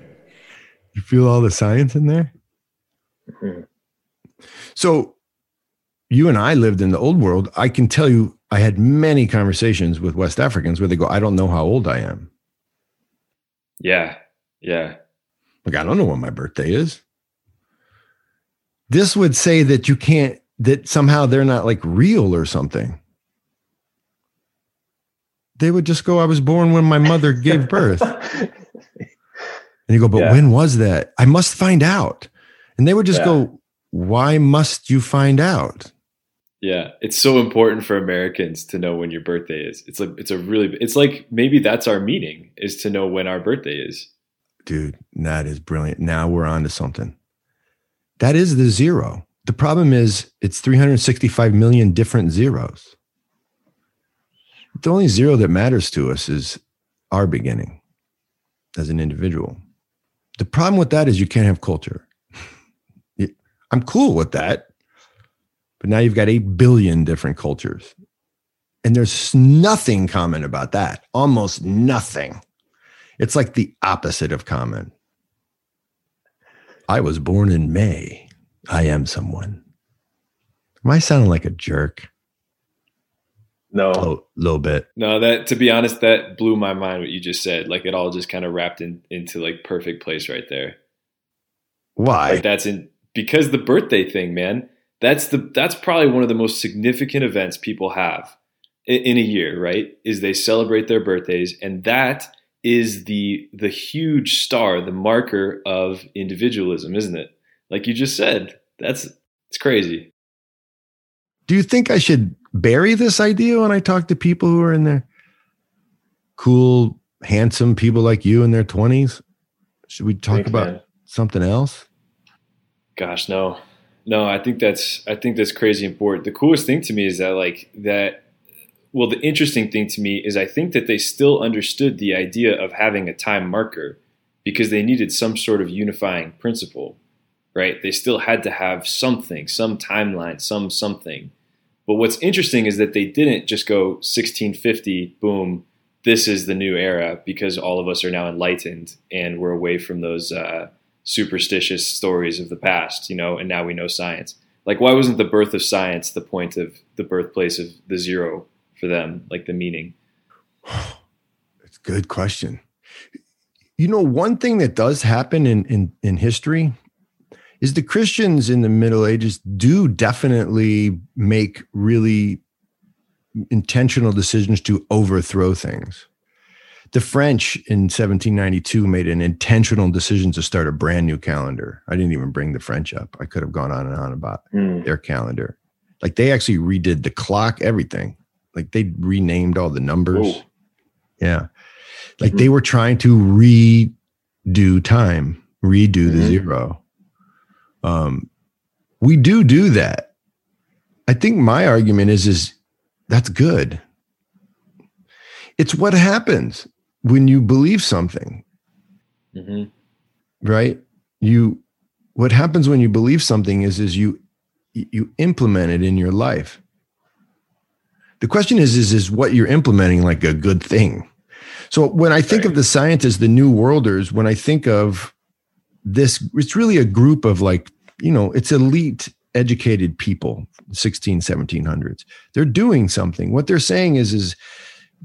You feel all the science in there? Mm-hmm. So, you and I lived in the old world. I can tell you, I had many conversations with West Africans where they go, I don't know how old I am. Yeah. Yeah. Like, I don't know when my birthday is. This would say that you can't, that somehow they're not like real or something. They would just go, I was born when my mother gave birth. and you go, but yeah. when was that? I must find out. And they would just yeah. go, why must you find out? Yeah, it's so important for Americans to know when your birthday is. It's like it's a really it's like maybe that's our meaning is to know when our birthday is dude, that is brilliant. Now we're on to something. That is the zero. The problem is it's 365 million different zeros. The only zero that matters to us is our beginning as an individual. The problem with that is you can't have culture. I'm cool with that. But now you've got 8 billion different cultures. And there's nothing common about that, almost nothing. It's like the opposite of common. I was born in May. I am someone. Am I sounding like a jerk? No, a little bit. No, that to be honest, that blew my mind. What you just said, like it all just kind of wrapped in, into like perfect place right there. Why? Like that's in because the birthday thing, man. That's the that's probably one of the most significant events people have in, in a year, right? Is they celebrate their birthdays, and that is the the huge star, the marker of individualism, isn't it? Like you just said, that's it's crazy. Do you think I should bury this idea when I talk to people who are in their cool, handsome people like you in their twenties? Should we talk Thanks, about man. something else? Gosh, no. No, I think that's I think that's crazy important. The coolest thing to me is that like that well, the interesting thing to me is I think that they still understood the idea of having a time marker because they needed some sort of unifying principle. right? They still had to have something, some timeline, some something. But what's interesting is that they didn't just go 1650, boom, this is the new era because all of us are now enlightened and we're away from those uh, superstitious stories of the past, you know, and now we know science. Like, why wasn't the birth of science the point of the birthplace of the zero for them, like the meaning? It's a good question. You know, one thing that does happen in, in, in history is the Christians in the Middle Ages do definitely make really intentional decisions to overthrow things. The French in 1792 made an intentional decision to start a brand new calendar. I didn't even bring the French up. I could have gone on and on about Mm. their calendar. Like they actually redid the clock, everything. Like they renamed all the numbers. Yeah. Like they were trying to redo time, redo the Mhm. zero. Um, we do do that. I think my argument is is that's good. It's what happens when you believe something, hmm right? You what happens when you believe something is is you you implement it in your life. The question is is is what you're implementing like a good thing. So when I think of the scientists, the new worlders, when I think of this, it's really a group of like, you know, it's elite educated people, 16, 1700s. They're doing something. What they're saying is, is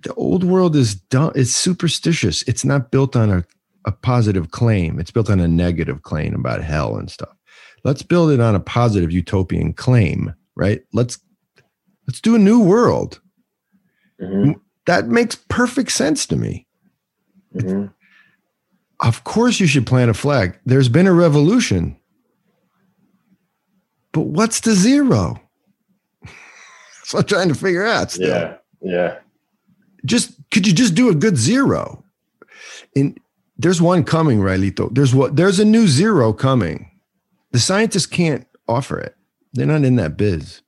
the old world is dumb, it's superstitious. It's not built on a, a positive claim. It's built on a negative claim about hell and stuff. Let's build it on a positive utopian claim, right? Let's let's do a new world. Mhm. That makes perfect sense to me. Mhm. Of course, you should plant a flag. There's been a revolution. But what's the zero? That's what I'm trying to figure out. Still. Yeah. Yeah. Just could you just do a good zero? And there's one coming, Railito. There's what there's a new zero coming. The scientists can't offer it. They're not in that biz.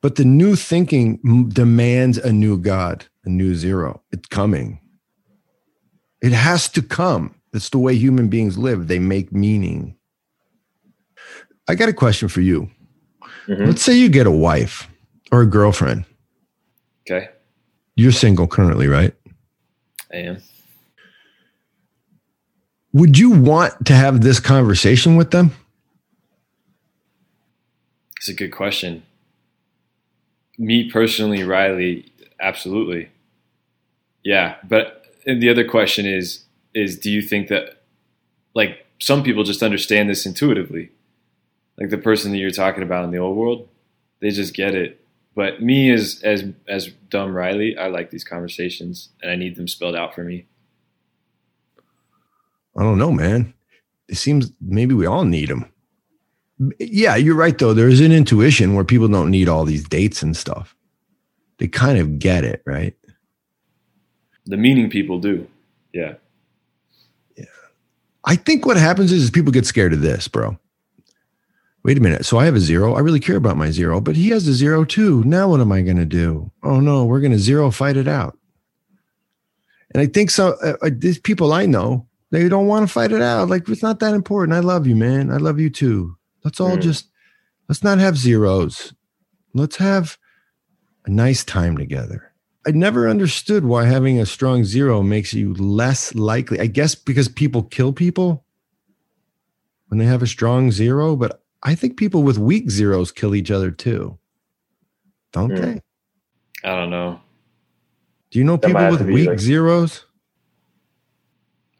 But the new thinking m- demands a new God, a new zero. It's coming. It has to come. That's the way human beings live. They make meaning. I got a question for you. Mhm. Let's say you get a wife or a girlfriend. Okay, You're single currently, right? I am. Would you want to have this conversation with them? It's a good question. Me personally, Reilly, absolutely. Yeah, but and the other question is is do you think that like some people just understand this intuitively? Like the person that you're talking about in the old world, they just get it. But me as as as dumb Reilly, I like these conversations and I need them spelled out for me. I don't know, man. It seems maybe we all need them. Yeah, you're right, though. There's an intuition where people don't need all these dates and stuff. They kind of get it, right? The meaning people do. Yeah. I think what happens is, is people get scared of this, bro. Wait a minute. So I have a zero. I really care about my zero, but he has a zero too. Now what am I going to do? Oh no, we're going to zero fight it out. And I think so. Uh, uh, these people I know, they don't want to fight it out. Like it's not that important. I love you, man. I love you too. Let's all Mm. just let's not have zeros. Let's have a nice time together. I never understood why having a strong zero makes you less likely. I guess because people kill people when they have a strong zero, but I think people with weak zeros kill each other too. Don't Hmm. they? I don't know. Do you know That people with weak like- zeros?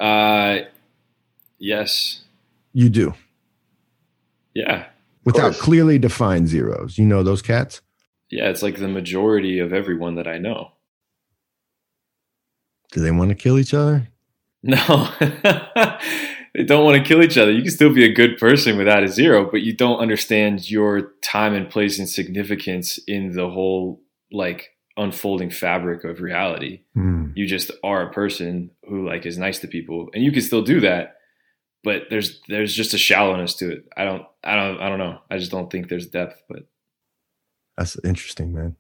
Uh yes. You do. Yeah. Without clearly defined zeros. You know those cats? Yeah, it's like the majority of everyone that I know. Do they want to kill each other? No, they don't want to kill each other. You can still be a good person without a zero, but you don't understand your time and place and significance in the whole like unfolding fabric of reality. Hmm. You just are a person who like is nice to people, and you can still do that. But there's there's just a shallowness to it. I don't I don't I don't know. I just don't think there's depth. But That's interesting, man.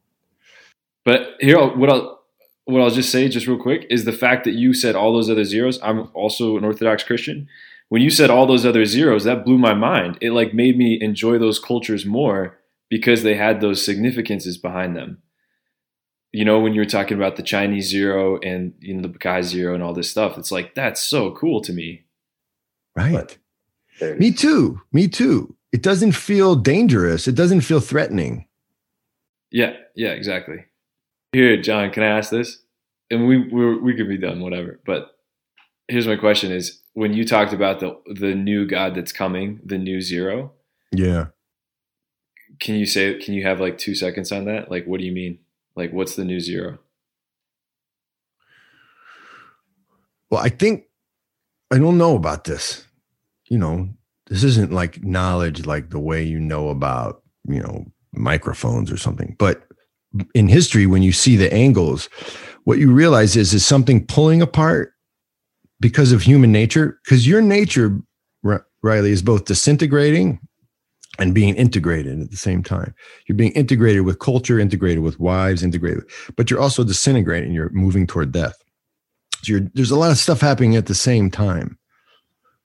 But here, what I'll what I'll just say, just real quick, is the fact that you said all those other zeros. I'm also an Orthodox Christian. when you said all those other zeros, that blew my mind. It like made me enjoy those cultures more because they had those significances behind them. You know, when you were talking about the Chinese zero and you know the Baha'i zero and all this stuff, it's like that's so cool to me. Right. Me too. Me too. It doesn't feel dangerous. It doesn't feel threatening. Yeah, yeah, exactly. Here, John, can I ask this? And we we we could be done, whatever. But here's my question: Is when you talked about the the new God that's coming, the new zero? Yeah. Can you say? Can you have like two seconds on that? Like, what do you mean? Like, what's the new zero? Well, I think I don't know about this. You know, this isn't like knowledge like the way you know about, you know, microphones or something. But in history, when you see the angles, what you realize is is something pulling apart because of human nature. Because your nature, Reilly, is both disintegrating and being integrated at the same time. You're being integrated with culture, integrated with wives, integrated, but you're also disintegrating. You're moving toward death. So there's a lot of stuff happening at the same time,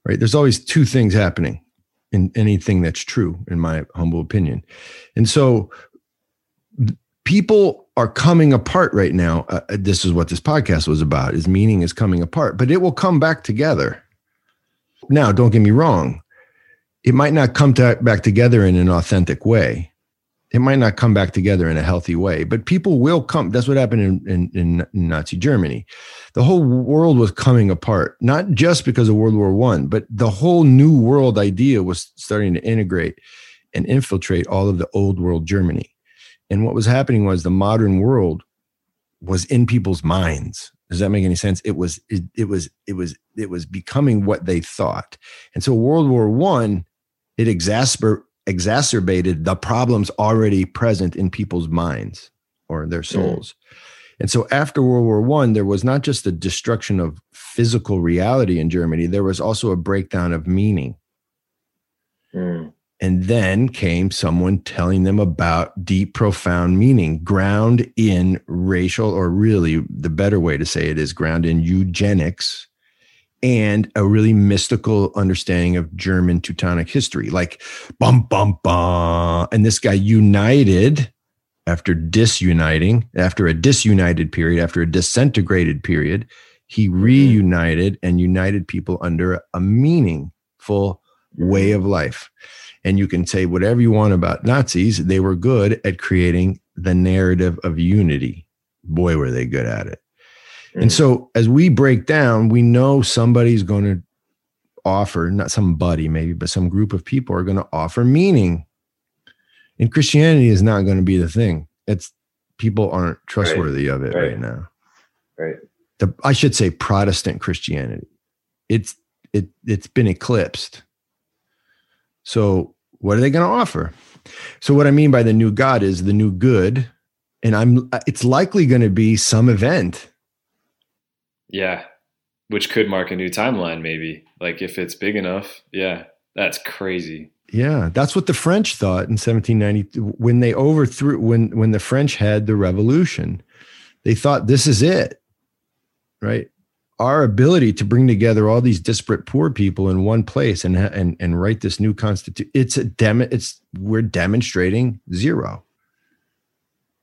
right? There's always two things happening in anything that's true, in my humble opinion. And so people are coming apart right now. Uh, uh, this is what this podcast was about is meaning is coming apart, but it will come back together. Now, don't get me wrong. It might not come to, back together in an authentic way. It might not come back together in a healthy way, but people will come. That's what happened in, in, in Nazi Germany. The whole world was coming apart, not just because of World War One, but the whole new world idea was starting to integrate and infiltrate all of the old world Germany and what was happening was the modern world was in people's minds. Does that make any sense? It was it, it was it was it was becoming what they thought. And so World War One, it exasper, exacerbated the problems already present in people's minds or their mm. souls. Mm. And so after World War One, there was not just the destruction of physical reality in Germany, there was also a breakdown of meaning. Mm. And then came someone telling them about deep, profound meaning, ground in racial, or really the better way to say it is ground in eugenics and a really mystical understanding of German Teutonic history. Like, bum, bum, bum. And this guy united after disuniting, after a disunited period, after a disintegrated period, he mm-hmm. reunited and united people under a meaningful way of life. And you can say whatever you want about Nazis, they were good at creating the narrative of unity. Boy, were they good at it. Mm. And so as we break down, we know somebody's going to offer, not somebody maybe, but some group of people are going to offer meaning. And Christianity is not going to be the thing. It's people aren't trustworthy right. of it right. right now. Right. The, I should say Protestant Christianity. It's it it's been eclipsed so, what are they going to offer? So, what I mean by the new God is the new good, and I'm. It's likely going to be some event. Yeah, which could mark a new timeline, maybe. Like if it's big enough. Yeah, that's crazy. Yeah, that's what the French thought in 1790 when they overthrew when when the French had the revolution. They thought this is it. Right? Our ability to bring together all these disparate poor people in one place and and and write this new constitution it's a dem it's we're demonstrating zero.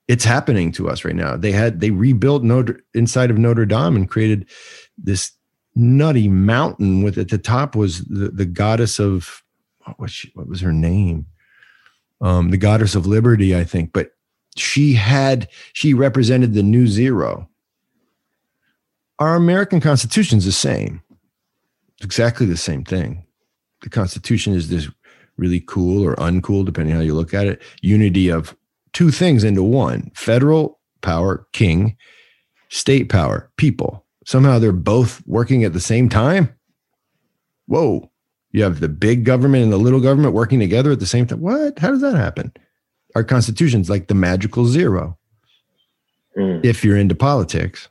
It's happening to us right now. They had they rebuilt notre inside of notre dame and created this nutty mountain with at the top was the, the goddess of what was she, what was her name? Um the goddess of liberty i think but she had she represented the new zero our American Constitution is the same. It's exactly the same thing. The Constitution is this really cool or uncool, depending how you look at it, unity of two things into one federal power, king, state power, people. Somehow they're both working at the same time. Whoa. You have the big government and the little government working together at the same time. What? How does that happen? Our Constitution's like the magical zero. Mm. If you're into politics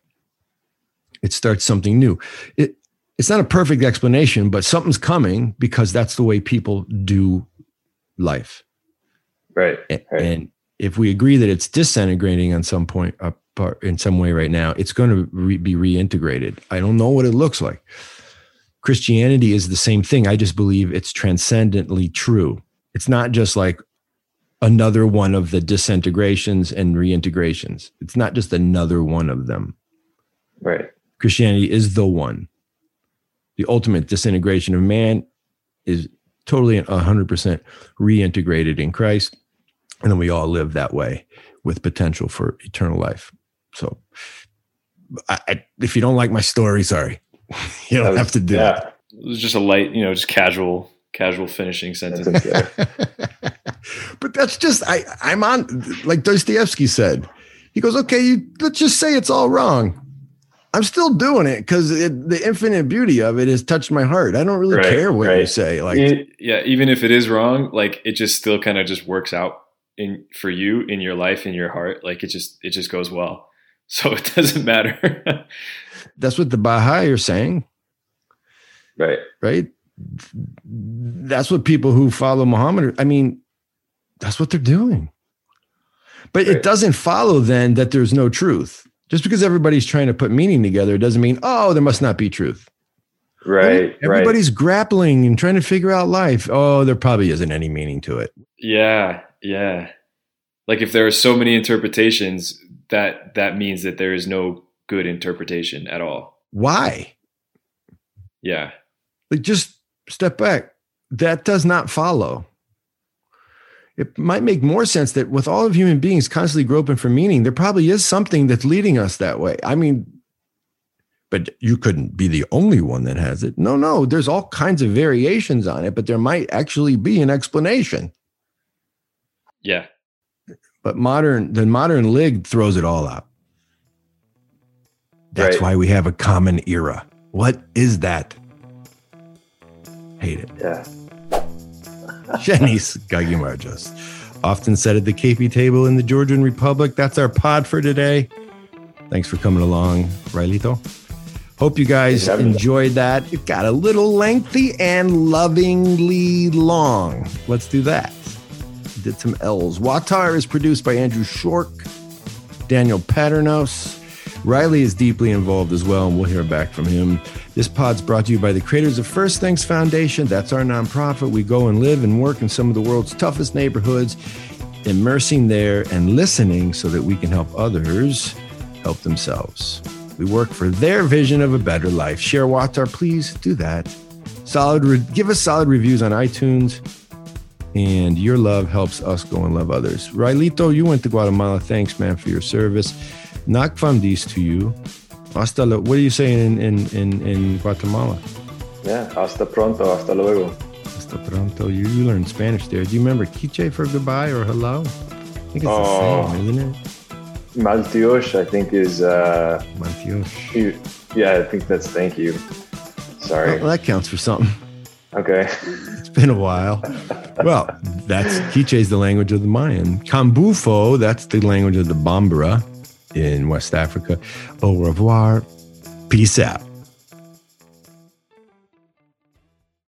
it starts something new. It, it's not a perfect explanation, but something's coming because that's the way people do life. Right. right. And if we agree that it's disintegrating on some point uh, in some way right now, it's going to re- be reintegrated. I don't know what it looks like. Christianity is the same thing. I just believe it's transcendently true. It's not just like another one of the disintegrations and reintegrations. It's not just another one of them. Right. Christianity is the one. The ultimate disintegration of man is totally 100% reintegrated in Christ. And then we all live that way with potential for eternal life. So, I, I, if you don't like my story, sorry, you don't was, have to do yeah. it. It was just a light, you know, just casual, casual finishing sentence. but that's just I. I'm on like Dostoevsky said. He goes, okay, you, let's just say it's all wrong. I'm still doing it because the infinite beauty of it has touched my heart. I don't really right, care what right. you say. Like, yeah, even if it is wrong, like it just still kind of just works out in for you in your life in your heart. Like it just it just goes well, so it doesn't matter. That's what the Baha'i are saying, right? Right. That's what people who follow Muhammad. I mean, that's what they're doing. But right. it doesn't follow then that there's no truth just because everybody's trying to put meaning together doesn't mean, oh, there must not be truth. Right. Everybody's right. grappling and trying to figure out life. Oh, there probably isn't any meaning to it. Yeah. Yeah. Like if there are so many interpretations, that that means that there is no good interpretation at all. Why? Yeah. Like just step back. That does not follow it might make more sense that with all of human beings constantly groping for meaning, there probably is something that's leading us that way. I mean, but you couldn't be the only one that has it. No, no, there's all kinds of variations on it, but there might actually be an explanation. Yeah. But modern, the modern lig throws it all out. That's right. why we have a common era. What is that? Hate it. Yeah. Shenis Gagimarjas. Often said at the KP table in the Georgian Republic. That's our pod for today. Thanks for coming along, Railito. Hope you guys enjoyed that. It got a little lengthy and lovingly long. Let's do that. Did some L's. WAWTAR is produced by Andrew Shork, Daniel Padrnos. Reilly is deeply involved as well, and we'll hear back from him. This pod's brought to you by the creators of First Things Foundation. That's our nonprofit. We go and live and work in some of the world's toughest neighborhoods, immersing there and listening so that we can help others help themselves. We work for their vision of a better life. Share WAWTAR, please do that. Solid, re- give us solid reviews on iTunes, and your love helps us go and love others. Railito, you went to Guatemala. Thanks, man, for your service. Nakfamdis to you. Hasta lo, what are you saying in, in, in, in Guatemala? Yeah, hasta pronto, hasta luego. Hasta pronto. You, you learned Spanish there. Do you remember K'iche' for goodbye or hello? I think it's oh, the same, isn't it? Maltiosh, I think, is. Uh, Maltiosh. Yeah, I think that's thank you. Sorry. Well, that counts for something. Okay. It's been a while. well, that's K'iche' is the language of the Mayan. Kambufo, that's the language of the Bambara in West Africa. Au revoir. Peace out.